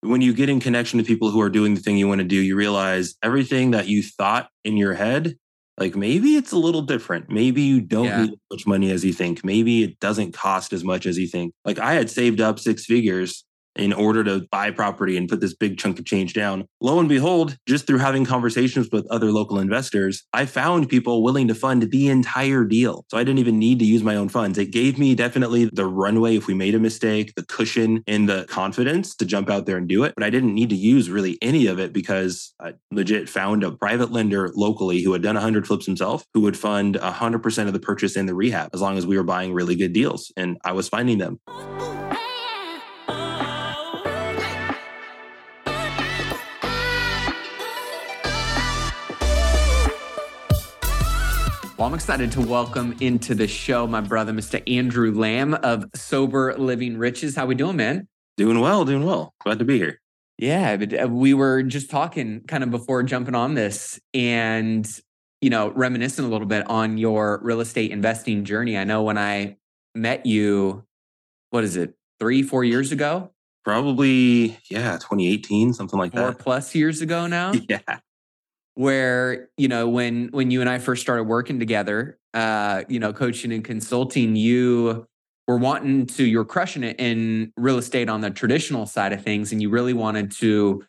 when you get in connection to people who are doing the thing you want to do, you realize everything that you thought in your head, like maybe it's a little different. Maybe you don't Yeah. need as much money as you think. Maybe it doesn't cost as much as you think. Like I had saved up six figures in order to buy property and put this big chunk of change down. Lo and behold, just through having conversations with other local investors, I found people willing to fund the entire deal. So I didn't even need to use my own funds. It gave me definitely the runway if we made a mistake, the cushion and the confidence to jump out there and do it. But I didn't need to use really any of it because I legit found a private lender locally who had done 100 flips himself, who would fund 100% of the purchase and the rehab as long as we were buying really good deals. And I was finding them. Well, I'm excited to welcome into the show my brother, Mr. Andrew Lamb of Sober Living Riches. How we doing, man? Doing well, doing well. Glad to be here. Yeah, uh, we were just talking kind of before jumping on this and, you know, reminiscing a little bit on your real estate investing journey. I know when I met you, what is it, three, four years ago, Probably, yeah, 2018, something like four that. plus years ago now? Yeah. Where you know when when you and I first started working together, uh, you know, coaching and consulting, you were wanting to you're crushing it in real estate on the traditional side of things, and you really wanted to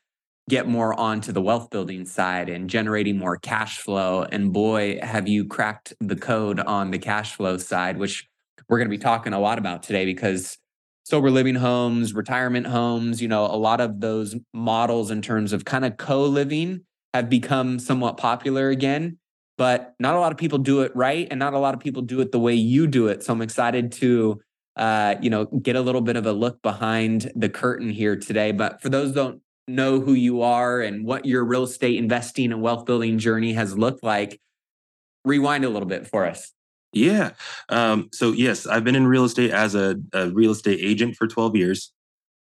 get more onto the wealth building side and generating more cash flow. And boy, have you cracked the code on the cash flow side, which we're going to be talking a lot about today because sober living homes, retirement homes, you know, a lot of those models in terms of kind of co-living have become somewhat popular again, but not a lot of people do it right, and not a lot of people do it the way you do it. So I'm excited to, uh, you know, get a little bit of a look behind the curtain here today. But for those don't know who you are and what your real estate investing and wealth building journey has looked like, rewind a little bit for us. Yeah. Um, so yes, I've been in real estate as a, a real estate agent for 12 years.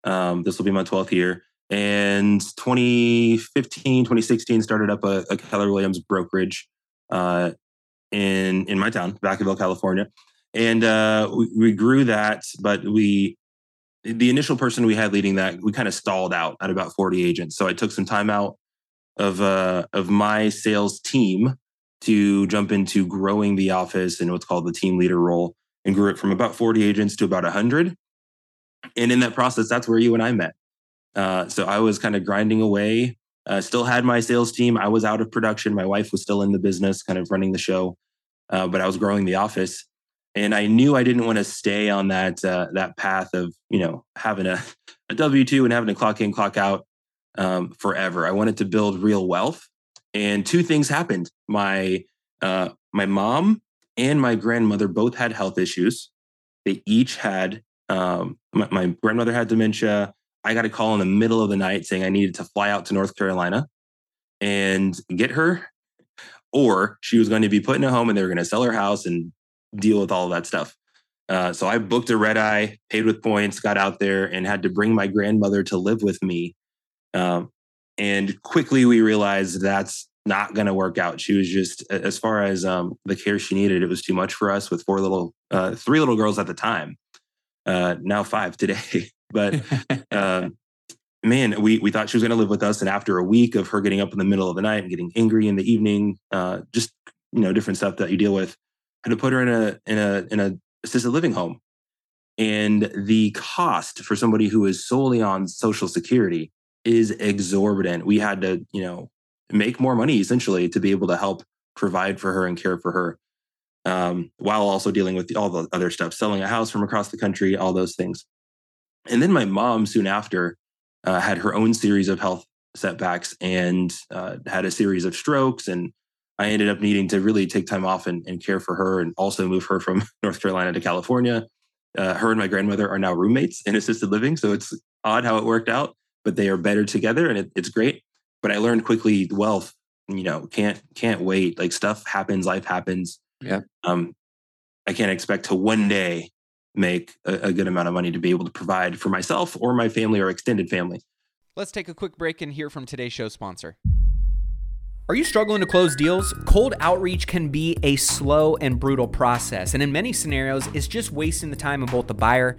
Um, this will be my 12th year. And 2015, 2016, started up a, a Keller Williams brokerage uh, in in my town, Vacaville, California. And uh, we, we grew that, but we the initial person we had leading that, we kind of stalled out at about 40 agents. So I took some time out of uh, of my sales team to jump into growing the office and what's called the team leader role and grew it from about 40 agents to about 100 and in that process that's where you and i met uh, so i was kind of grinding away. Uh, still had my sales team. I was out of production. My wife was still in the business kind of running the show uh, but i was growing the office. And i knew i didn't want to stay on that uh, that path of you know having a, a w2 and having to clock in clock out um, forever. I wanted to build real wealth and two things happened. My uh, my mom and my grandmother both had health issues. They each had um, my, my grandmother had dementia i got a call in the middle of the night saying i needed to fly out to north carolina and get her or she was going to be put in a home and they were going to sell her house and deal with all of that stuff uh, so i booked a red eye paid with points got out there and had to bring my grandmother to live with me um, and quickly we realized that's not going to work out. She was just, as far as um, the care she needed, it was too much for us with four little, uh, three little girls at the time. Uh, now five today, but um, man, we we thought she was going to live with us, and after a week of her getting up in the middle of the night and getting angry in the evening, uh, just you know different stuff that you deal with, had to put her in a in a in a assisted living home, and the cost for somebody who is solely on social security is exorbitant. We had to, you know, make more money essentially to be able to help provide for her and care for her, um, while also dealing with all the other stuff, selling a house from across the country, all those things. And then my mom, soon after, uh, had her own series of health setbacks and uh, had a series of strokes. And I ended up needing to really take time off and, and care for her and also move her from North Carolina to California. Uh, her and my grandmother are now roommates in assisted living. So it's odd how it worked out but they are better together and it, it's great. But I learned quickly wealth, you know, can't can't wait. Like stuff happens, life happens. Yeah. Um, I can't expect to one day make a, a good amount of money to be able to provide for myself or my family or extended family. Let's take a quick break and hear from today's show sponsor. Are you struggling to close deals? Cold outreach can be a slow and brutal process, and in many scenarios, it's just wasting the time of both the buyer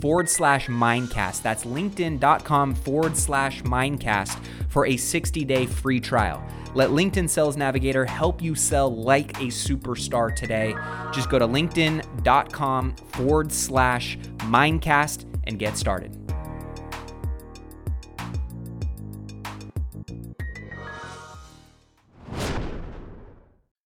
forward slash mindcast. That's linkedin.com forward slash mindcast for a 60 day free trial. Let LinkedIn Sales Navigator help you sell like a superstar today. Just go to linkedin.com forward slash mindcast and get started.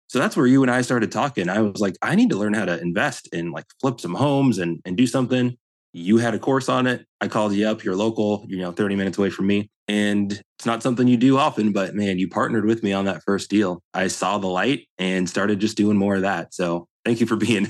So that's where you and I started talking. I was like, I need to learn how to invest in like flip some homes and, and do something you had a course on it. I called you up, you're local, You're know, 30 minutes away from me. And it's not something you do often, but man, you partnered with me on that first deal. I saw the light and started just doing more of that. So thank you for being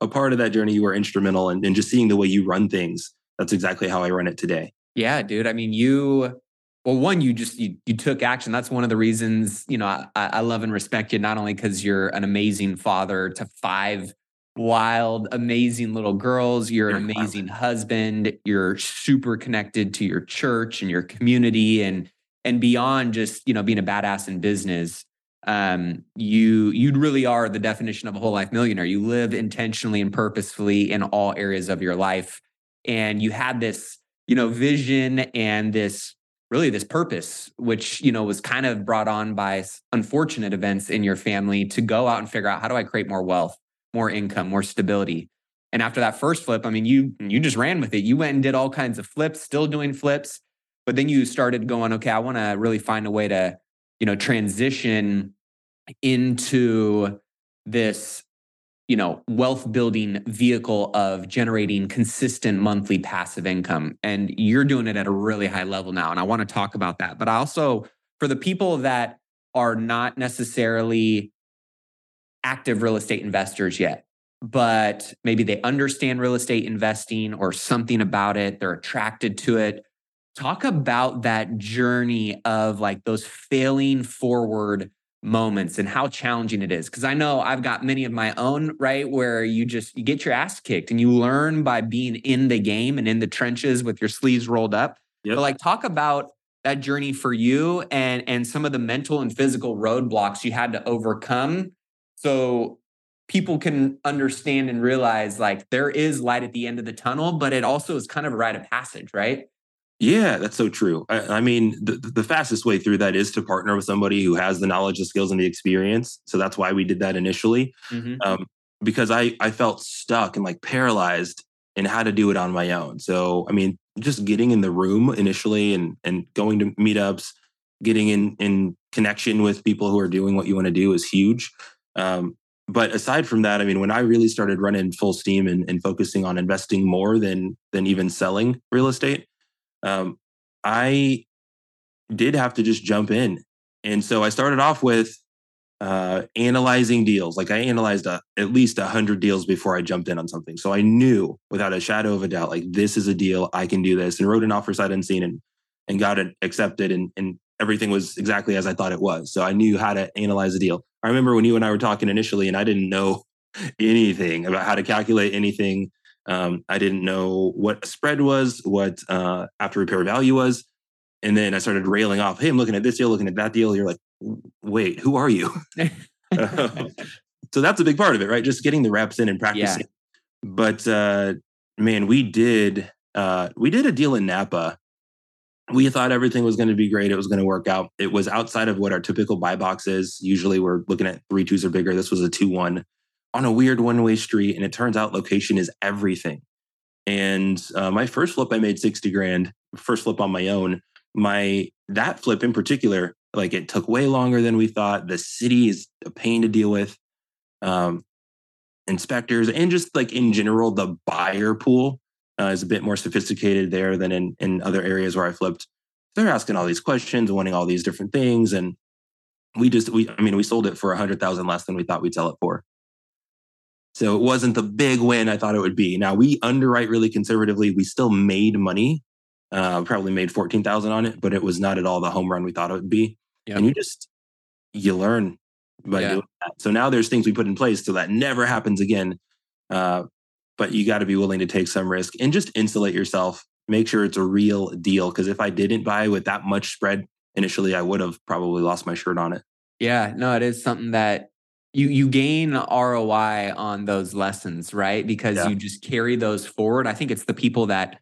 a part of that journey. You were instrumental and in, in just seeing the way you run things. That's exactly how I run it today. Yeah, dude. I mean, you well, one, you just you you took action. That's one of the reasons, you know, I, I love and respect you, not only because you're an amazing father to five wild, amazing little girls. You're an amazing husband. You're super connected to your church and your community and and beyond just, you know, being a badass in business. Um, you you really are the definition of a whole life millionaire. You live intentionally and purposefully in all areas of your life. And you had this, you know, vision and this really this purpose, which, you know, was kind of brought on by unfortunate events in your family to go out and figure out how do I create more wealth? More income, more stability. And after that first flip, I mean, you you just ran with it. You went and did all kinds of flips, still doing flips, but then you started going, okay, I want to really find a way to, you know, transition into this, you know, wealth building vehicle of generating consistent monthly passive income. And you're doing it at a really high level now. And I want to talk about that. But I also, for the people that are not necessarily active real estate investors yet, but maybe they understand real estate investing or something about it, they're attracted to it. Talk about that journey of like those failing forward moments and how challenging it is because i know i've got many of my own right where you just you get your ass kicked and you learn by being in the game and in the trenches with your sleeves rolled up yep. but like talk about that journey for you and and some of the mental and physical roadblocks you had to overcome so people can understand and realize like there is light at the end of the tunnel, but it also is kind of a rite of passage, right? Yeah, that's so true. I, I, mean, the, the fastest way through that is to partner with somebody who has the knowledge, the skills, and the experience. So that's why we did that initially, mm-hmm. um, because I I felt stuck and like paralyzed in how to do it on my own. So I mean, just getting in the room initially and and going to meetups, getting in in connection with people who are doing what you want to do is huge. Um, but aside from that, I mean, when I really started running full steam and, and focusing on investing more than than even selling real estate, um, I did have to just jump in. And so I started off with uh, analyzing deals. Like I analyzed a, at least a hundred deals before I jumped in on something. So I knew without a shadow of a doubt, like this is a deal I can do this, and wrote an offer sight unseen and and got it accepted, and and everything was exactly as I thought it was. So I knew how to analyze a deal. I remember when you and I were talking initially, and I didn't know anything about how to calculate anything. Um, I didn't know what a spread was, what uh, after repair value was. And then I started railing off, hey, I'm looking at this deal, looking at that deal. You're like, wait, who are you? so that's a big part of it, right? Just getting the reps in and practicing. Yeah. But uh, man, we did uh, we did a deal in Napa we thought everything was going to be great. It was going to work out. It was outside of what our typical buy box is. Usually we're looking at three twos or bigger. This was a two one on a weird one way street. And it turns out location is everything. And uh, my first flip, I made 60 grand, first flip on my own. My that flip in particular, Like it took way longer than we thought. The city is a pain to deal with. Um, inspectors and just like in general, the buyer pool uh, is a bit more sophisticated there than in, in other areas where I flipped. They're asking all these questions, wanting all these different things. And we just, we, I mean, we sold it for a hundred thousand less than we thought we'd sell it for. So it wasn't the big win I thought it would be. Now we underwrite really conservatively. We still made money, uh, probably made 14,000 on it, but it was not at all the home run we thought it would be. Yep. And you just, you learn by yeah. doing that. So now there's things we put in place so that never happens again. Uh, but you got to be willing to take some risk and just insulate yourself. Make sure it's a real deal. Because if I didn't buy with that much spread initially, I would have probably lost my shirt on it. Yeah, no, it is something that you you gain ROI on those lessons, right? Because yeah. you just carry those forward. I think it's the people that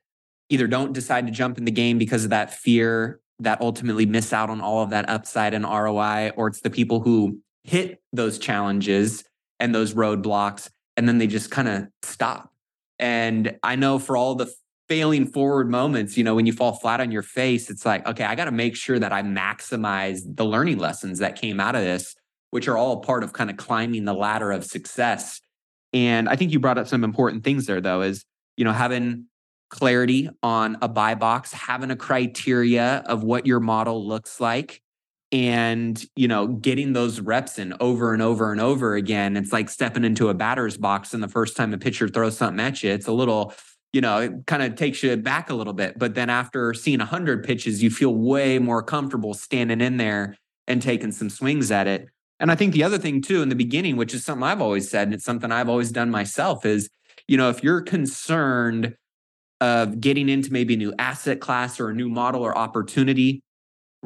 either don't decide to jump in the game because of that fear that ultimately miss out on all of that upside and ROI, or it's the people who hit those challenges and those roadblocks and then they just kind of stop. And I know for all the failing forward moments, you know, when you fall flat on your face, it's like, okay, I got to make sure that I maximize the learning lessons that came out of this, which are all part of kind of climbing the ladder of success. And I think you brought up some important things there, though, is, you know, having clarity on a buy box, having a criteria of what your model looks like, and you know getting those reps in over and over and over again it's like stepping into a batter's box and the first time a pitcher throws something at you it's a little you know it kind of takes you back a little bit but then after seeing 100 pitches you feel way more comfortable standing in there and taking some swings at it. And i think the other thing too in the beginning which is something i've always said and it's something i've always done myself is you know if you're concerned of getting into maybe a new asset class or a new model or opportunity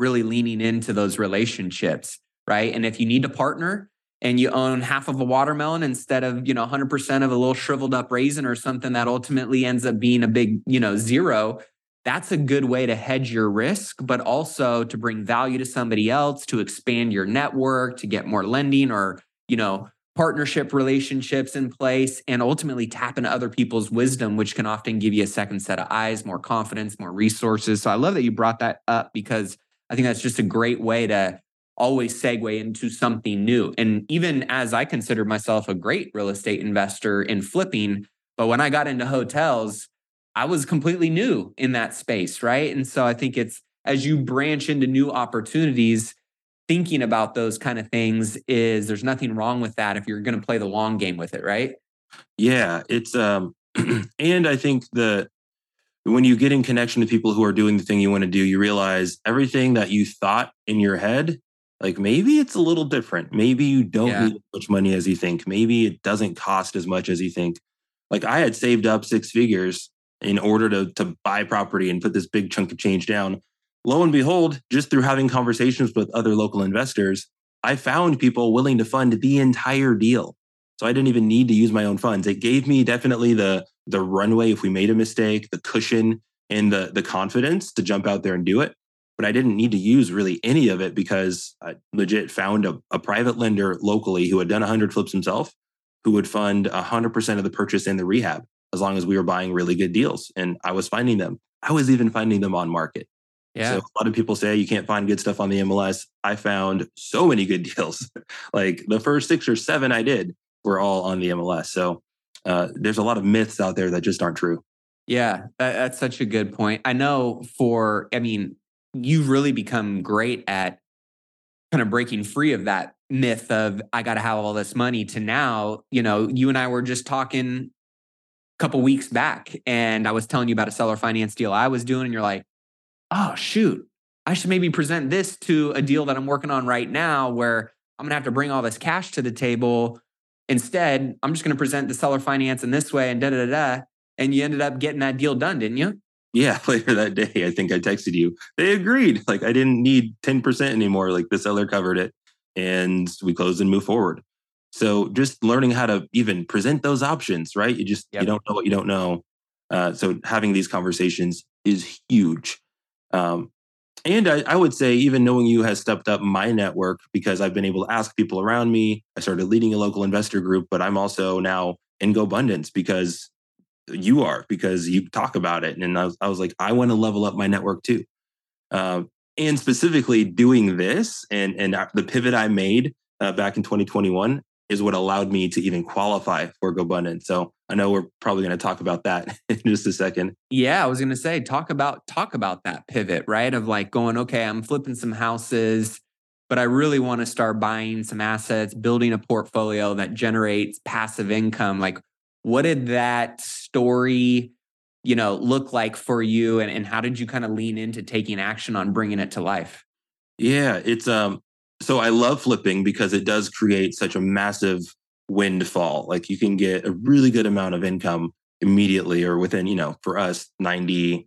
really leaning into those relationships, right? And if you need to partner and you own half of a watermelon instead of, you know, 100% of a little shriveled up raisin or something that ultimately ends up being a big, you know, zero, that's a good way to hedge your risk, but also to bring value to somebody else, to expand your network, to get more lending or, you know, partnership relationships in place and ultimately tap into other people's wisdom which can often give you a second set of eyes more confidence more resources so i love that you brought that up because I think that's just a great way to always segue into something new. And even as I consider myself a great real estate investor in flipping, but when I got into hotels, I was completely new in that space, right? And so I think it's as you branch into new opportunities, thinking about those kind of things is there's nothing wrong with that if you're going to play the long game with it, right? Yeah, it's um and I think the when you get in connection to people who are doing the thing you want to do, you realize everything that you thought in your head, like maybe it's a little different. Maybe you don't yeah. need as much money as you think. Maybe it doesn't cost as much as you think. Like I had saved up six figures in order to, to buy property and put this big chunk of change down. Lo and behold, just through having conversations with other local investors, I found people willing to fund the entire deal. So I didn't even need to use my own funds. It gave me definitely the the runway if we made a mistake, the cushion and the the confidence to jump out there and do it. But I didn't need to use really any of it because I legit found a, a private lender locally who had done 100 flips himself, who would fund 100% of the purchase and the rehab as long as we were buying really good deals. And I was finding them. I was even finding them on market. Yeah. So a lot of people say you can't find good stuff on the MLS. I found so many good deals. like the first six or seven I did were all on the MLS. So uh, there's a lot of myths out there that just aren't true. Yeah, that, that's such a good point. I know for, I mean, you've really become great at kind of breaking free of that myth of I got to have all this money to now, you know, you and I were just talking a couple weeks back and I was telling you about a seller finance deal I was doing and you're like, "Oh, shoot. I should maybe present this to a deal that I'm working on right now where I'm going to have to bring all this cash to the table Instead, I'm just going to present the seller finance in this way and da da da da. And you ended up getting that deal done, didn't you? Yeah, later that day, I think I texted you. They agreed. Like I didn't need 10% anymore. Like the seller covered it and we closed and moved forward. So just learning how to even present those options, right? You just, yep. you don't know what you don't know. Uh, so having these conversations is huge. Um, and I, I, would say even knowing you has stepped up my network because I've been able to ask people around me. I started leading a local investor group, but I'm also now in GoBundance because you are because you talk about it. And I was, I was like, I want to level up my network too. Uh, and specifically doing this and and the pivot I made uh, back in 2021 is what allowed me to even qualify for GoBundance. So I know we're probably going to talk about that in just a second. Yeah, I was going to say talk about talk about that pivot, right? Of like going, okay, I'm flipping some houses, but I really want to start buying some assets, building a portfolio that generates passive income. Like what did that story, you know, look like for you and, and how did you kind of lean into taking action on bringing it to life? Yeah, it's um so I love flipping because it does create such a massive windfall. Like you can get a really good amount of income immediately or within, you know, for us, 90,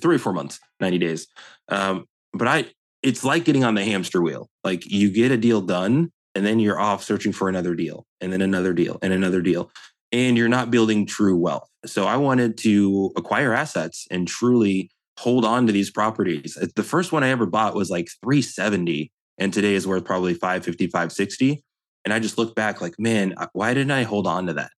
three or four months, 90 days. Um, but I, it's like getting on the hamster wheel. Like you get a deal done and then you're off searching for another deal and then another deal and another deal. And you're not building true wealth. So I wanted to acquire assets and truly hold on to these properties. The first one I ever bought was like 370 and today is worth probably 550, 560. And I just look back like, man, why didn't I hold on to that?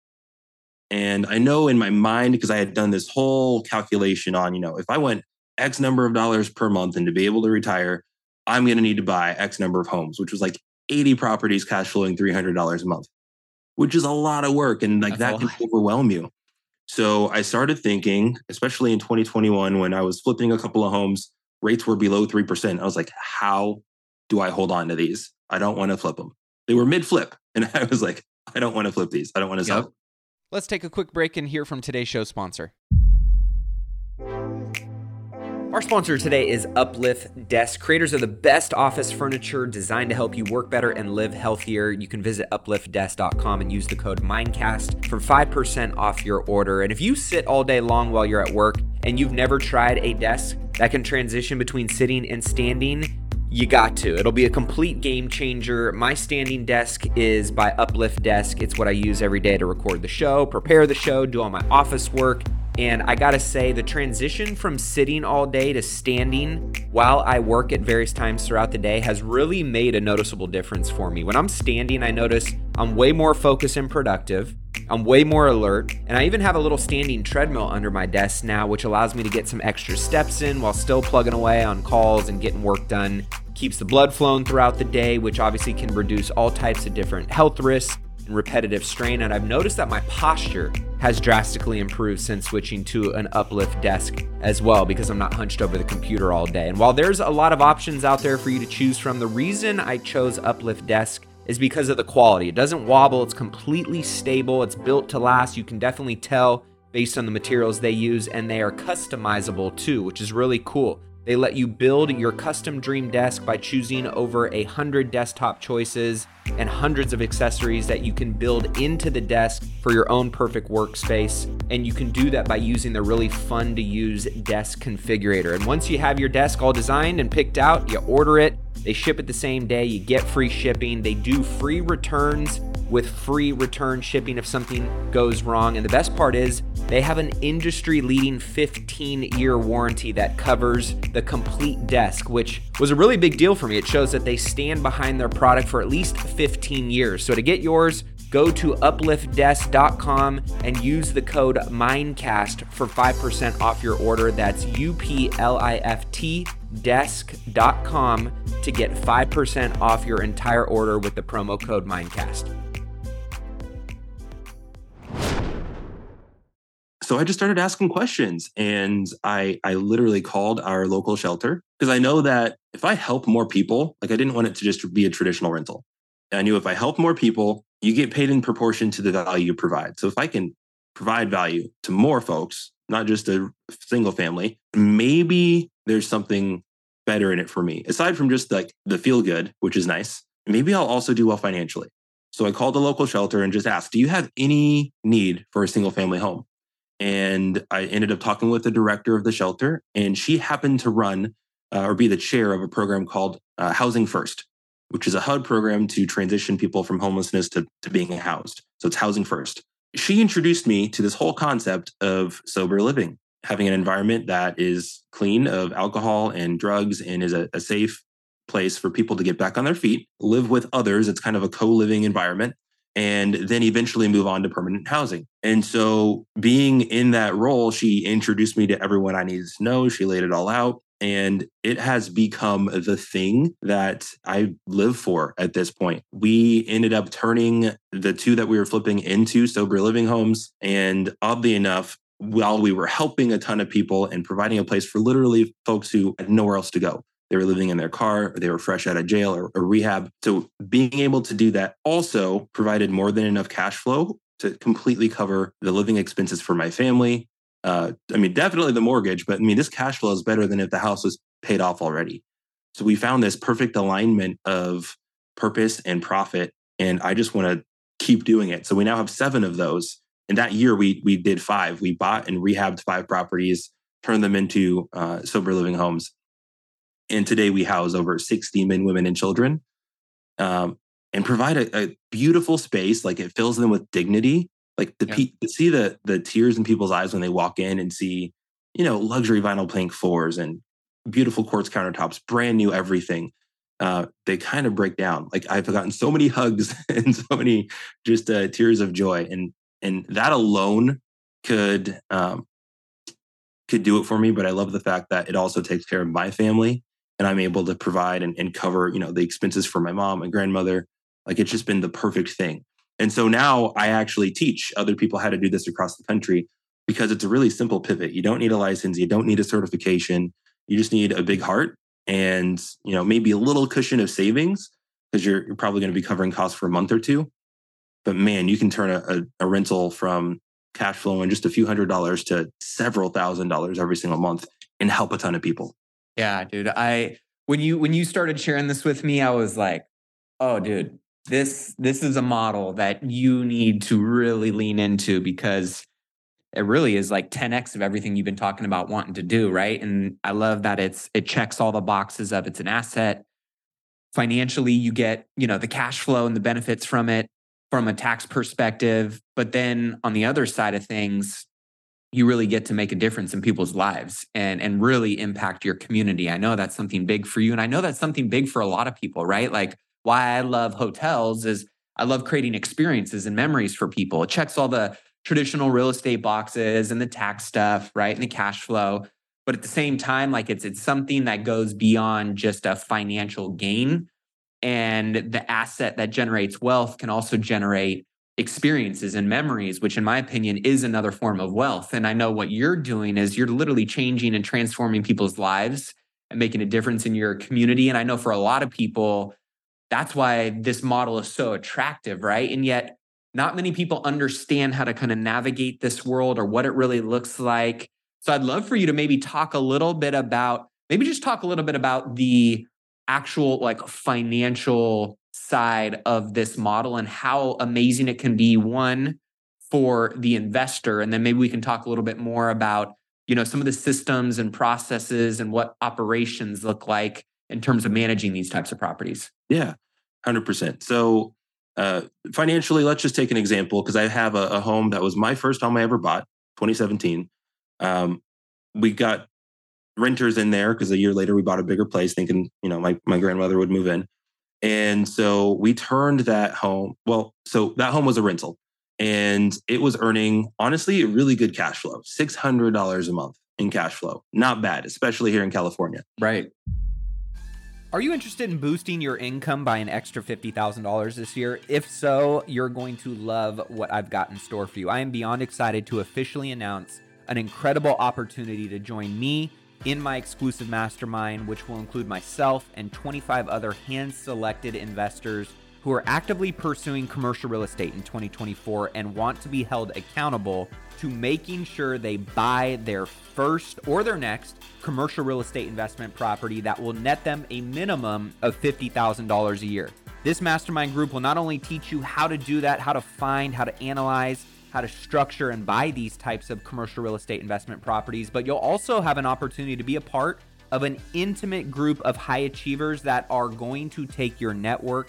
And I know in my mind, because I had done this whole calculation on, you know, if I went X number of dollars per month and to be able to retire, I'm going to need to buy X number of homes, which was like 80 properties cash flowing $300 a month, which is a lot of work. And like That's that can overwhelm you. So I started thinking, especially in 2021, when I was flipping a couple of homes, rates were below 3%. I was like, how do I hold on to these? I don't want to flip them. They were mid flip. And I was like, I don't want to flip these. I don't want to sell yep. Let's take a quick break and hear from today's show sponsor. Our sponsor today is Uplift Desk, creators of the best office furniture designed to help you work better and live healthier. You can visit upliftdesk.com and use the code MINDCAST for 5% off your order. And if you sit all day long while you're at work and you've never tried a desk that can transition between sitting and standing, you got to. It'll be a complete game changer. My standing desk is by Uplift Desk. It's what I use every day to record the show, prepare the show, do all my office work. And I gotta say, the transition from sitting all day to standing while I work at various times throughout the day has really made a noticeable difference for me. When I'm standing, I notice I'm way more focused and productive. I'm way more alert, and I even have a little standing treadmill under my desk now, which allows me to get some extra steps in while still plugging away on calls and getting work done keeps the blood flowing throughout the day, which obviously can reduce all types of different health risks and repetitive strain. And I've noticed that my posture has drastically improved since switching to an uplift desk as well because I'm not hunched over the computer all day. And while there's a lot of options out there for you to choose from, the reason I chose uplift desk is because of the quality. It doesn't wobble, it's completely stable, it's built to last. You can definitely tell based on the materials they use, and they are customizable too, which is really cool. They let you build your custom dream desk by choosing over a hundred desktop choices and hundreds of accessories that you can build into the desk for your own perfect workspace. And you can do that by using the really fun to use desk configurator. And once you have your desk all designed and picked out, you order it. They ship it the same day. You get free shipping. They do free returns with free return shipping if something goes wrong. And the best part is they have an industry leading 15 year warranty that covers the complete desk, which was a really big deal for me. It shows that they stand behind their product for at least 15 years. So to get yours, go to upliftdesk.com and use the code MINDCAST for 5% off your order. That's U P L I F T desk.com to get 5% off your entire order with the promo code MINDCAST. so I just started asking questions and I I literally called our local shelter because I know that if I help more people, like I didn't want it to just be a traditional rental. I knew if I help more people, you get paid in proportion to the value you provide. So if I can provide value to more folks, not just a single family, maybe there's something better in it for me. Aside from just like the feel good, which is nice, maybe I'll also do well financially. So I called the local shelter and just asked, do you have any need for a single family home? And I ended up talking with the director of the shelter, and she happened to run uh, or be the chair of a program called uh, Housing First, which is a HUD program to transition people from homelessness to, to being housed. So it's Housing First. She introduced me to this whole concept of sober living, having an environment that is clean of alcohol and drugs and is a, a safe place for people to get back on their feet, live with others. It's kind of a co living environment and then eventually move on to permanent housing. And so, being in that role, she introduced me to everyone I needed to know. She laid it all out. And it has become the thing that I live for at this point. We ended up turning the two that we were flipping into sober living homes. And oddly enough, while we were helping a ton of people and providing a place for literally folks who had nowhere else to go, they were living in their car, or they were fresh out of jail or, or rehab. So being able to do that also provided more than enough cash flow to completely cover the living expenses for my family. Uh, I mean, definitely the mortgage, but I mean, this cash flow is better than if the house was paid off already. So we found this perfect alignment of purpose and profit. And I just want to keep doing it. So we now have seven of those. And that year we we did five. We bought and rehabbed five properties, turned them into uh, sober living homes. And today we house over 60 men, women, and children. Um, and provide a, a, beautiful space. Like it fills them with dignity. Like the yeah. to see the the tears in people's eyes when they walk in and see, you know, luxury vinyl plank floors and beautiful quartz countertops, brand new everything. Uh, they kind of break down. Like I've gotten so many hugs and so many just uh, tears of joy, and and that alone could um, could do it for me. But I love the fact that it also takes care of my family, and I'm able to provide and, and cover you know the expenses for my mom and grandmother like it's just been the perfect thing. And so now I actually teach other people how to do this across the country because it's a really simple pivot. You don't need a license, you don't need a certification. You just need a big heart and, you know, maybe a little cushion of savings because you're, you're probably going to be covering costs for a month or two. But man, you can turn a, a, a rental from cash flow in just a few hundred dollars to several thousand dollars every single month and help a ton of people. Yeah, dude. I when you when you started sharing this with me, I was like, oh dude, this this is a model that you need to really lean into because it really is like 10x of everything you've been talking about wanting to do right? And i love that it's it checks all the boxes of it's an asset. Financially you get you know the cash flow and the benefits from it from a tax perspective but then on the other side of things you really get to make a difference in people's lives and and really impact your community. I know that's something big for you and i know that's something big for a lot of people right? Like why I love hotels is I love creating experiences and memories for people. It checks all the traditional real estate boxes and the tax stuff, right? And the cash flow. But at the same time, like it's it's something that goes beyond just a financial gain. And the asset that generates wealth can also generate experiences and memories, which in my opinion is another form of wealth. And I know what you're doing is you're literally changing and transforming people's lives and making a difference in your community. And I know for a lot of people, that's why this model is so attractive, right? And yet, not many people understand how to kind of navigate this world or what it really looks like. So, I'd love for you to maybe talk a little bit about, maybe just talk a little bit about the actual like financial side of this model and how amazing it can be. One, for the investor and then maybe we can talk a little bit more about you know some of the systems and processes and what operations look like in terms of managing these types of properties yeah 100%. So, uh, financially, let's just take an example because I have a, a, home that was my first home I ever bought, 2017. Um, we got renters in there because a year later we bought a bigger place, thinking you know my my grandmother would move in, and so we turned that home. Well, so that home was a rental, and it was earning honestly a really good cash flow, six hundred dollars a month in cash flow. Not bad, especially here in California. Right. Are you interested in boosting your income by an extra $50,000 this year? If so, you're going to love what I've got in store for you. I am beyond excited to officially announce an incredible opportunity to join me in my exclusive mastermind, which will include myself and 25 other hand selected investors who are actively pursuing commercial real estate in 2024 and want to be held accountable to making sure they buy their first or their next commercial real estate investment property that will net them a minimum of $50,000 a year. This mastermind group will not only teach you how to do that, how to find, how to analyze, how to structure and buy these types of commercial real estate investment properties, but you'll also have an opportunity to be a part of an intimate group of high achievers that are going to take your network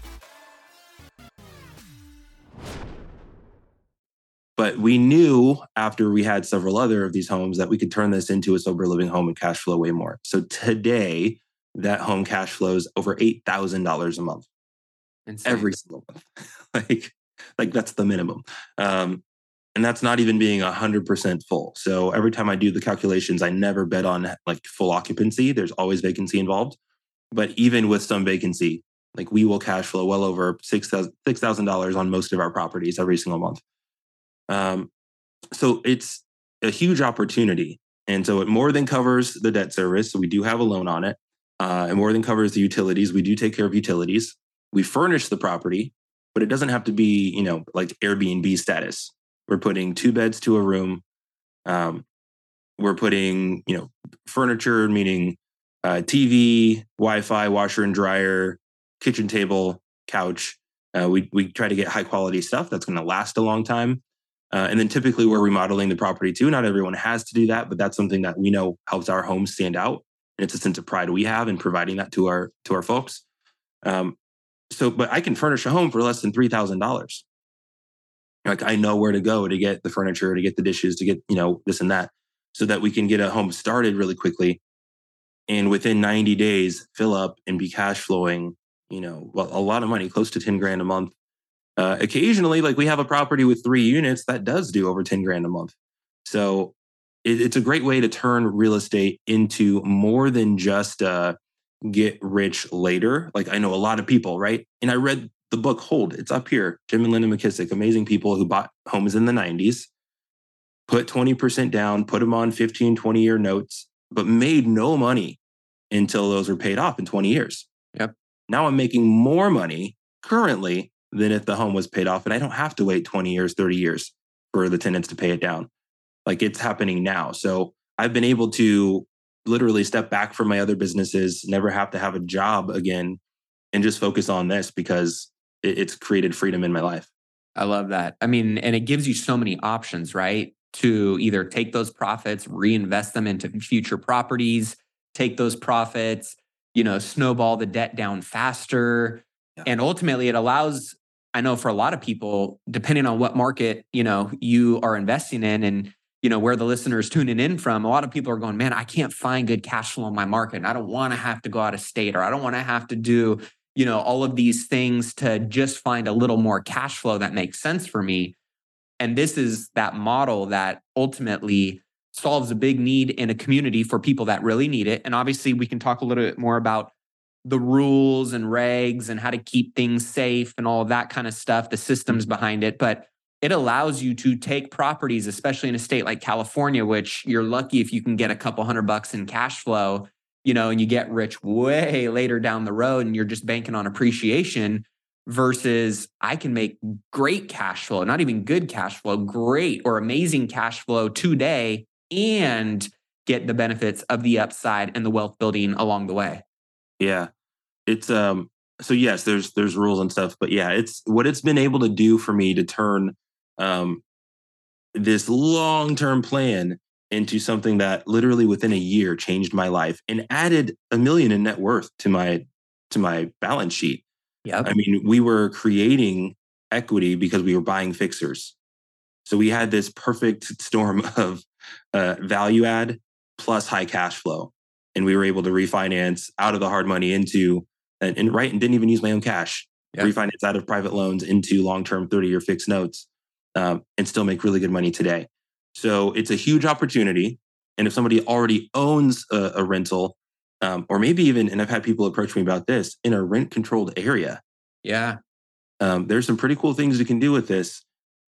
But we knew after we had several other of these homes that we could turn this into a sober living home and cash flow way more. So today, that home cash flows over $8,000 a month. Insane. Every single month. like, like that's the minimum. Um, and that's not even being 100% full. So every time I do the calculations, I never bet on like full occupancy. There's always vacancy involved. But even with some vacancy, like we will cash flow well over $6,000 on most of our properties every single month. Um, so it's a huge opportunity. And so it more than covers the debt service. So we do have a loan on it. Uh, it more than covers the utilities. We do take care of utilities. We furnish the property, but it doesn't have to be, you know, like Airbnb status. We're putting two beds to a room. Um, we're putting, you know, furniture, meaning uh, TV, Wi-Fi, washer and dryer, kitchen table, couch. Uh, we we try to get high quality stuff that's going to last a long time. Uh, and then typically we're remodeling the property too. Not everyone has to do that, but that's something that we know helps our home stand out. And it's a sense of pride we have in providing that to our to our folks. Um, so, but I can furnish a home for less than three thousand dollars. Like I know where to go to get the furniture, to get the dishes, to get you know this and that, so that we can get a home started really quickly, and within ninety days fill up and be cash flowing. You know, well, a lot of money, close to ten grand a month uh, occasionally, like we have a property with three units that does do over 10 grand a month. So it, it's a great way to turn real estate into more than just uh, get rich later. Like I know a lot of people, right? And I read the book Hold, it's up here. Jim and Linda McKissack, amazing people who bought homes in the 90s, put 20% down, put them on 15, 20 year notes, but made no money until those were paid off in 20 years. Yep. Now I'm making more money currently than if the home was paid off. And I don't have to wait 20 years, 30 years for the tenants to pay it down. Like it's happening now. So I've been able to literally step back from my other businesses, never have to have a job again, and just focus on this because it's created freedom in my life. I love that. I mean, and it gives you so many options, right? To either take those profits, reinvest them into future properties, take those profits, you know, snowball the debt down faster. Yeah. And ultimately, it allows I know for a lot of people, depending on what market, you know, you are investing in and you know where the listeners tuning in from a lot of people are going man i can't find good cash flow in my market and i don't want to have to go out of state or i don't want to have to do you know all of these things to just find a little more cash flow that makes sense for me. And this is that model that ultimately solves a big need in a community for people that really need it. And obviously we can talk a little bit more about the rules and regs and how to keep things safe and all that kind of stuff, the systems mm-hmm. behind it. But it allows you to take properties, especially in a state like California, which you're lucky if you can get a couple hundred bucks in cash flow, you know, and you get rich way later down the road and you're just banking on appreciation versus I can make great cash flow, not even good cash flow, great or amazing cash flow today and get the benefits of the upside and the wealth building along the way. Yeah. It's um so yes, there's there's rules and stuff, but yeah, it's what it's been able to do for me to turn um this long-term plan into something that literally within a year changed my life and added a million in net worth to my to my balance sheet. Yeah. I mean, we were creating equity because we were buying fixers. So we had this perfect storm of uh, value add plus high cash flow and we were able to refinance out of the hard money into and, and right and didn't even use my own cash. Yeah. refinance out of private loans into long-term 30-year fixed notes um, and still make really good money today. So it's a huge opportunity and if somebody already owns a, a rental um, or maybe even and i've had people approach me about this in a rent controlled area. Yeah. Um, there's some pretty cool things you can do with this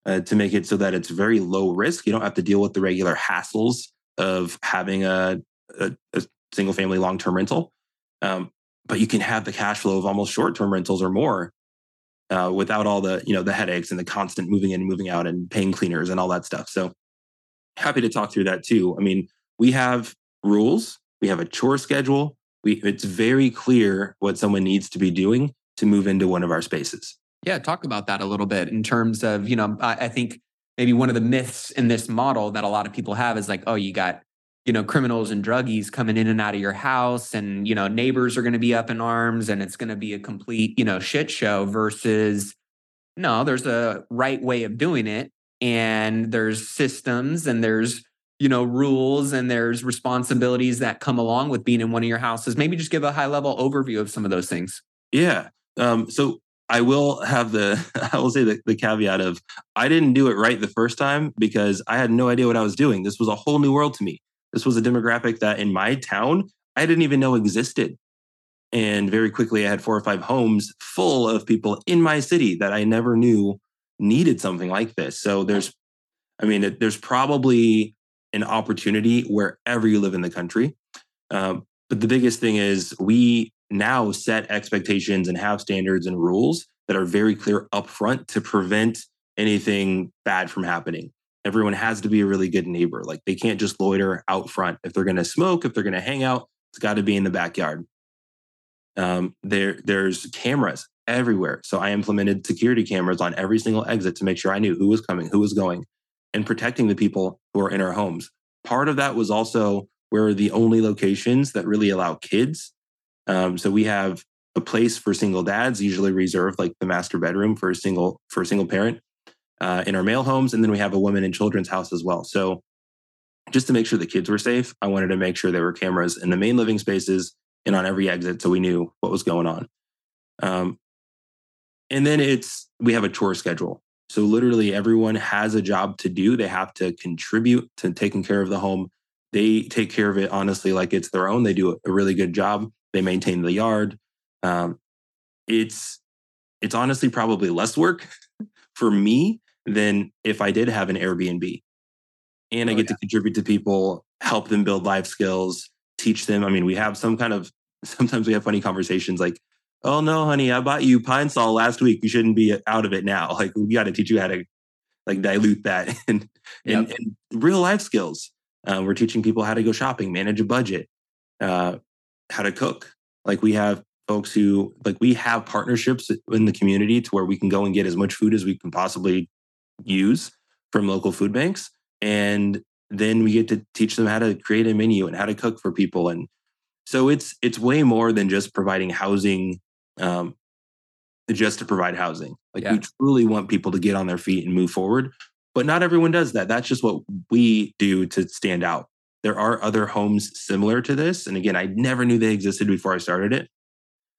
uh, to make it so that it's very low risk. You don't have to deal with the regular hassles of having a, a, a single family long term rental. Um, but you can have the cash flow of almost short term rentals or more uh, without all the you know the headaches and the constant moving in and moving out and paying cleaners and all that stuff. So happy to talk through that too. I mean, we have rules, we have a chore schedule. We, it's very clear what someone needs to be doing to move into one of our spaces. Yeah, talk about that a little bit in terms of, you know, I, I think maybe one of the myths in this model that a lot of people have is like, oh, you got you know criminals and druggies coming in and out of your house and you know neighbors are going to be up in arms and it's going to be a complete you know shit show versus no there's a right way of doing it and there's systems and there's you know rules and there's responsibilities that come along with being in one of your houses maybe just give a high level overview of some of those things yeah um, so I will have the I will say the, the caveat of I didn't do it right the first time because I had no idea what I was doing. This was a whole new world to me. This was a demographic that in my town I didn't even know existed. And very quickly I had four or five homes full of people in my city that I never knew needed something like this. So there's I mean there's probably an opportunity wherever you live in the country. Um, but the biggest thing is we now set expectations and have standards and rules that are very clear upfront to prevent anything bad from happening. Everyone has to be a really good neighbor. Like they can't just loiter out front. If they're going to smoke, if they're going to hang out, it's got to be in the backyard. Um, there, there's cameras everywhere. So I implemented security cameras on every single exit to make sure I knew who was coming, who was going, and protecting the people who are in our homes. Part of that was also where the only locations that really allow kids um, so we have a place for single dads, usually reserved like the master bedroom for a single for a single parent uh, in our male homes, and then we have a women and children's house as well. So just to make sure the kids were safe, I wanted to make sure there were cameras in the main living spaces and on every exit, so we knew what was going on. Um, and then it's we have a chore schedule. So literally everyone has a job to do. They have to contribute to taking care of the home. They take care of it honestly like it's their own. They do a really good job. They maintain the yard. Um, it's it's honestly probably less work for me than if I did have an Airbnb. And I oh, get yeah. to contribute to people, help them build life skills, teach them. I mean, we have some kind of sometimes we have funny conversations like, "Oh no, honey, I bought you Pine-Sol last week. You shouldn't be out of it now. Like we got to teach you how to like dilute that and yep. and, and, real life skills. Uh, we're teaching people how to go shopping, manage a budget, uh, how to cook. Like we have folks who like we have partnerships in the community to where we can go and get as much food as we can possibly use from local food banks and then we get to teach them how to create a menu and how to cook for people and so it's it's way more than just providing housing um, just to provide housing like yeah. we truly want people to get on their feet and move forward but not everyone does that that's just what we do to stand out there are other homes similar to this. And again, I never knew they existed before I started it.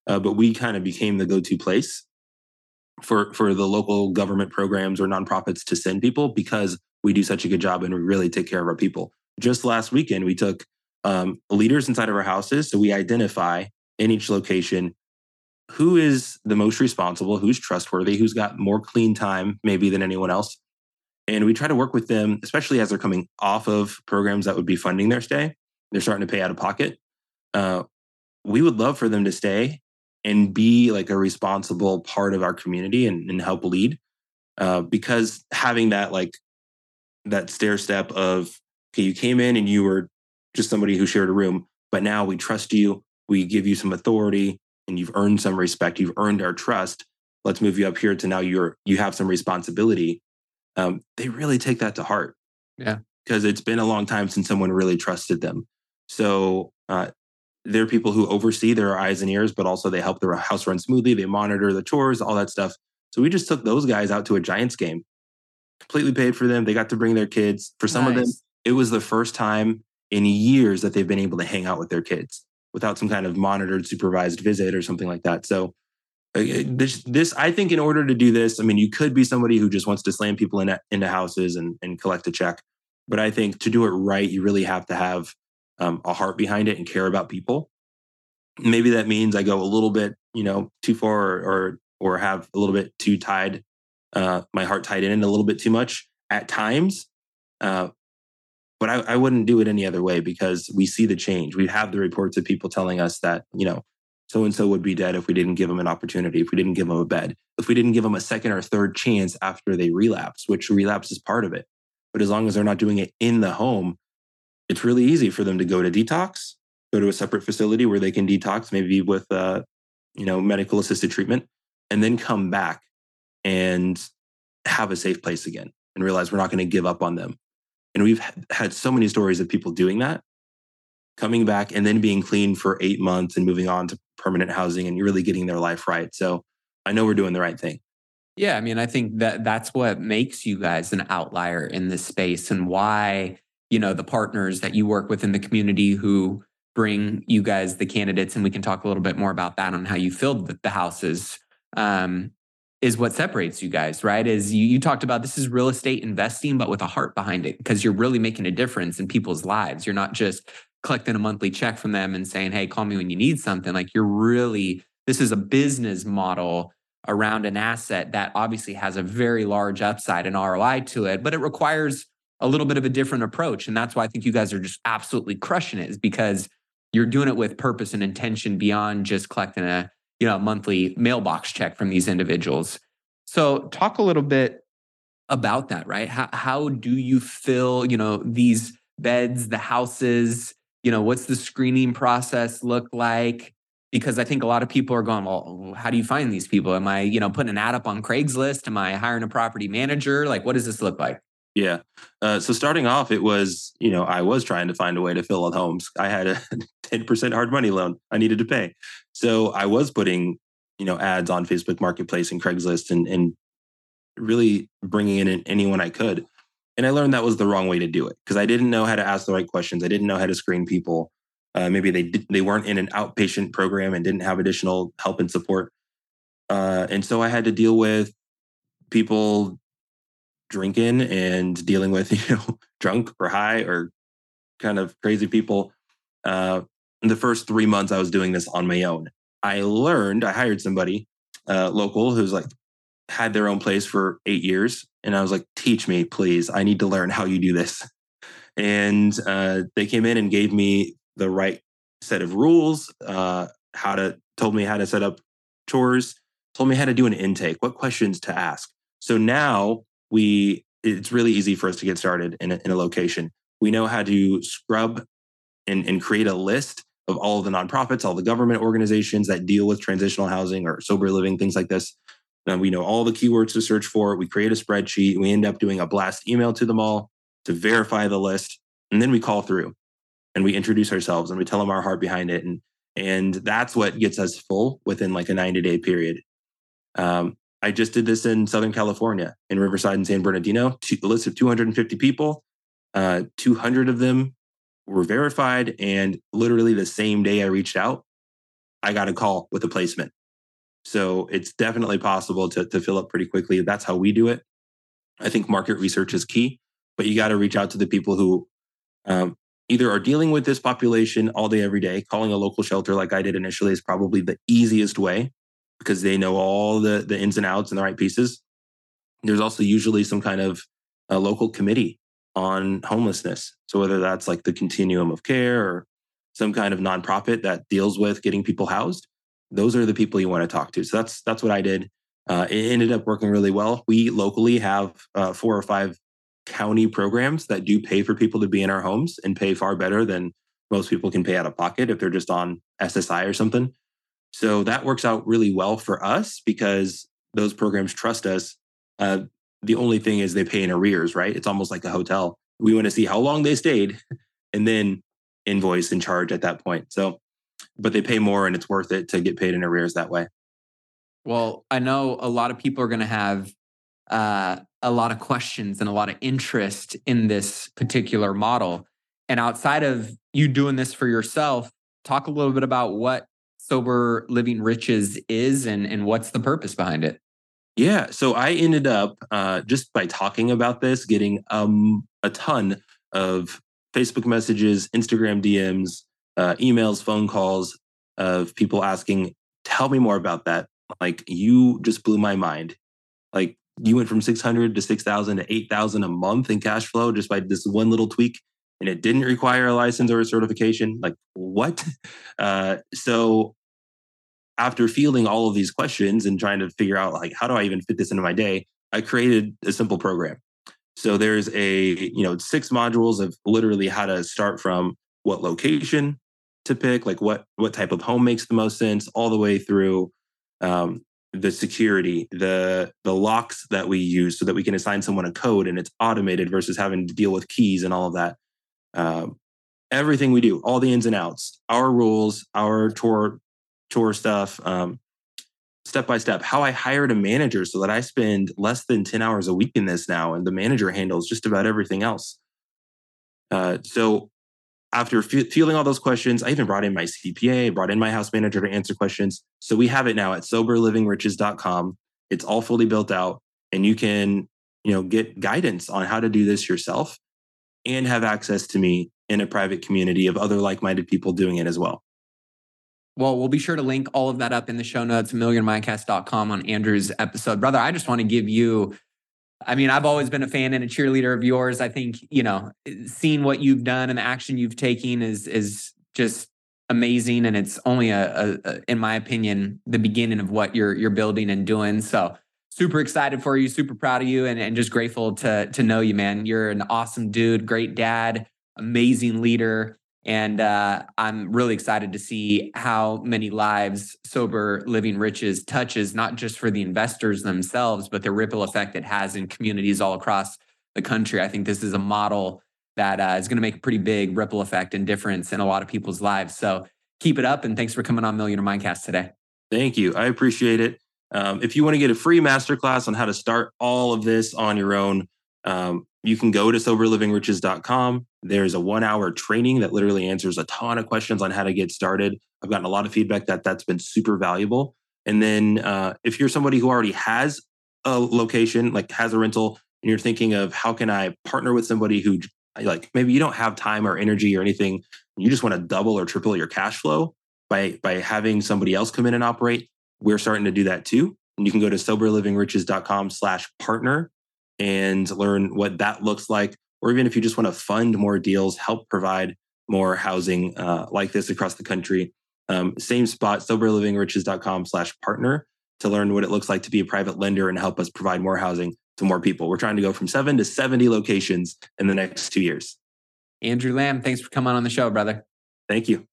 Uh, but we kind of became the go-to place for for the local government programs or nonprofits to send people because we do such a good job and we really take care of our people. Just last weekend, we took um, leaders inside of our houses, so we identify in each location who is the most responsible, who's trustworthy, who's got more clean time maybe than anyone else, and we try to work with them, especially as they're coming off of programs that would be funding their stay. They're starting to pay out of pocket. Uh, we would love for them to stay and be like a responsible part of our community and, and help lead. Uh, because having that like that stair step of okay, you came in and you were just somebody who shared a room, but now we trust you, we give you some authority, and you've earned some respect, you've earned our trust. Let's move you up here to now you're you have some responsibility um, they really take that to heart. Yeah. Because it's been a long time since someone really trusted them. So uh, they're people who oversee their eyes and ears, but also they help the house run smoothly. They monitor the chores, all that stuff. So we just took those guys out to a Giants game, completely paid for them. They got to bring their kids. For some nice. of them, it was the first time in years that they've been able to hang out with their kids without some kind of monitored, supervised visit or something like that. So uh, this, this i think in order to do this i mean you could be somebody who just wants to slam people in, into houses and, and collect a check but i think to do it right you really have to have um, a heart behind it and care about people maybe that means i go a little bit you know too far or or, or have a little bit too tied uh, my heart tied in a little bit too much at times uh, but I, I wouldn't do it any other way because we see the change we have the reports of people telling us that you know so and so would be dead if we didn't give them an opportunity, if we didn't give them a bed, if we didn't give them a second or third chance after they relapse, which relapse is part of it. But as long as they're not doing it in the home, it's really easy for them to go to detox, go to a separate facility where they can detox, maybe with uh, you know medical assisted treatment, and then come back and have a safe place again and realize we're not going to give up on them. And we've had so many stories of people doing that, coming back and then being clean for eight months and moving on to permanent housing and really getting their life right. So I know we're doing the right thing. Yeah, I mean, I think that that's what makes you guys an outlier in this space and why, you know, the partners that you work with in the community who bring you guys the candidates and we can talk a little bit more about that on how you filled the, the houses um, is what separates you guys, right? Is you, you talked about this is real estate investing, but with a heart behind it because you're really making a difference in people's lives. You're not just collecting a monthly check from them and saying, hey, call me when you need something. Like you're really, this is a business model around an asset that obviously has a very large upside and ROI to it, but it requires a little bit of a different approach. And that's why I think you guys are just absolutely crushing it, is because you're doing it with purpose and intention beyond just collecting a you know, monthly mailbox check from these individuals. So talk a little bit about that, right? How, how do you fill, you know, these beds, the houses, you know, what's the screening process look like? Because I think a lot of people are going, well, how do you find these people? Am I, you know, putting an ad up on Craigslist? Am I hiring a property manager? Like, what does this look like? Yeah. Uh, so starting off, it was, you know, I was trying to find a way to fill out homes. I had a 10% hard money loan I needed to pay. So I was putting, you know, ads on Facebook Marketplace and Craigslist and, and really bringing in anyone I could. And I learned that was the wrong way to do it because I didn't know how to ask the right questions. I didn't know how to screen people. Uh, maybe they they weren't in an outpatient program and didn't have additional help and support. Uh, and so I had to deal with people drinking and dealing with you know drunk or high or kind of crazy people uh, the first three months i was doing this on my own. I learned i hired somebody uh, local who's like had their own place for eight years and i was like teach me please. I need to learn how you do this. And uh, they came in and gave me the right set of rules uh, how to told me how to set up chores told me how to do an intake what questions to ask. So now we it's really easy for us to get started in a, in a location. We know how to scrub and, and create a list of all of the nonprofits, all the government organizations that deal with transitional housing or sober living, things like this. And we know all the keywords to search for. We create a spreadsheet. We end up doing a blast email to them all to verify the list. And then we call through and we introduce ourselves and we tell them our heart behind it. And, and that's what gets us full within like a 90 day period. Um, I just did this in Southern California, in Riverside and San Bernardino. a list of 250 people. Uh, 200 of them were verified, and literally the same day I reached out, I got a call with a placement. So it's definitely possible to, to fill up pretty quickly. That's how we do it. I think market research is key, but you got to reach out to the people who um, either are dealing with this population all day, every day. Calling a local shelter like I did initially is probably the easiest way because they know all the the ins and outs and the right pieces. There's also usually some kind of a local committee on homelessness. So whether that's like the continuum of care or some kind of nonprofit that deals with getting people housed, those are the people you want to talk to. So that's that's what I did. Uh, it ended up working really well. We locally have uh, four or five county programs that do pay for people to be in our homes and pay far better than most people can pay out of pocket if they're just on SSI or something. So that works out really well for us because those programs trust us. Uh, the only thing is they pay in arrears, right? It's almost like a hotel. We want to see how long they stayed and then invoice and charge at that point. So, but they pay more and it's worth it to get paid in arrears that way. Well, I know a lot of people are going to have uh, a lot of questions and a lot of interest in this particular model. And outside of you doing this for yourself, talk a little bit about what sober living riches is and, and what's the purpose behind it? Yeah. So I ended up uh, just by talking about this, getting um, a ton of Facebook messages, Instagram DMs, uh, emails, phone calls of people asking, tell me more about that. Like, you just blew my mind. Like, you went from 600 to 6,000 to 8,000 a month in cash flow just by this one little tweak and it didn't require a license or a certification. Like, what? Uh, so, after fielding all of these questions and trying to figure out, like, how do I even fit this into my day? I created a simple program. So there's a, you know, six modules of literally how to start from what location to pick, like what what type of home makes the most sense, all the way through um, the security, the the locks that we use, so that we can assign someone a code and it's automated versus having to deal with keys and all of that. Um, everything we do, all the ins and outs, our rules, our tour tour stuff, um, step by step. How I hired a manager so that I spend less than ten hours a week in this now, and the manager handles just about everything else. Uh, so after f- fielding all those questions, I even brought in my CPA, brought in my house manager to answer questions. So we have it now at soberlivingriches.com. It's all fully built out, and you can, you know, get guidance on how to do this yourself, and have access to me in a private community of other like-minded people doing it as well. Well, we'll be sure to link all of that up in the show notes, millionairemindcast.com on Andrew's episode. Brother, I just want to give you I mean, I've always been a fan and a cheerleader of yours. I think, you know, seeing what you've done and the action you've taken is is just amazing. And it's only a, a, a in my opinion, the beginning of what you're you're building and doing. So super excited for you, super proud of you, and, and just grateful to to know you, man. You're an awesome dude, great dad, amazing leader. And uh, I'm really excited to see how many lives sober living riches touches, not just for the investors themselves, but the ripple effect it has in communities all across the country. I think this is a model that uh, is going to make a pretty big ripple effect and difference in a lot of people's lives. So keep it up. And thanks for coming on Millionaire Mindcast today. Thank you. I appreciate it. Um, if you want to get a free masterclass on how to start all of this on your own, um, you can go to soberlivingriches.com. There's a one hour training that literally answers a ton of questions on how to get started. I've gotten a lot of feedback that that's been super valuable. And then uh, if you're somebody who already has a location, like has a rental, and you're thinking of how can I partner with somebody who like maybe you don't have time or energy or anything, you just want to double or triple your cash flow by by having somebody else come in and operate. We're starting to do that too. And you can go to soberlivingriches.com slash partner and learn what that looks like. Or even if you just want to fund more deals, help provide more housing uh, like this across the country. Um, same spot, soberlivingriches.com slash partner to learn what it looks like to be a private lender and help us provide more housing to more people. We're trying to go from seven to 70 locations in the next two years. Andrew Lamb, thanks for coming on the show, brother. Thank you.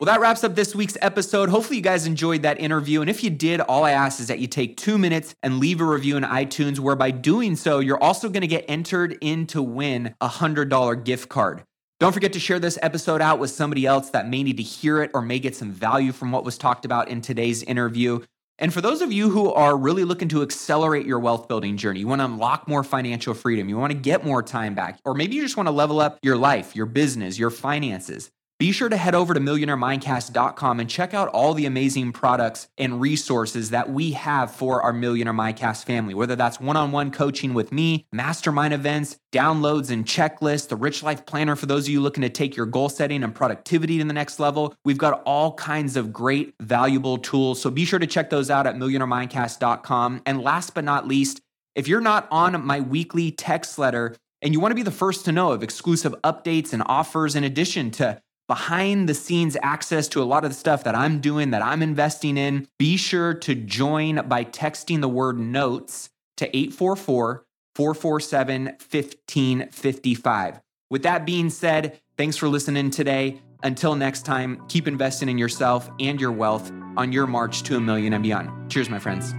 Well, that wraps up this week's episode. Hopefully, you guys enjoyed that interview. And if you did, all I ask is that you take two minutes and leave a review in iTunes, where by doing so, you're also going to get entered in to win a $100 gift card. Don't forget to share this episode out with somebody else that may need to hear it or may get some value from what was talked about in today's interview. And for those of you who are really looking to accelerate your wealth building journey, you want to unlock more financial freedom, you want to get more time back, or maybe you just want to level up your life, your business, your finances. Be sure to head over to millionairemindcast.com and check out all the amazing products and resources that we have for our Millionaire Mindcast family, whether that's one on one coaching with me, mastermind events, downloads and checklists, the Rich Life Planner for those of you looking to take your goal setting and productivity to the next level. We've got all kinds of great, valuable tools. So be sure to check those out at millionairemindcast.com. And last but not least, if you're not on my weekly text letter, and you want to be the first to know of exclusive updates and offers in addition to behind the scenes access to a lot of the stuff that I'm doing, that I'm investing in, be sure to join by texting the word notes to 844 447 1555. With that being said, thanks for listening today. Until next time, keep investing in yourself and your wealth on your march to a million and beyond. Cheers, my friends.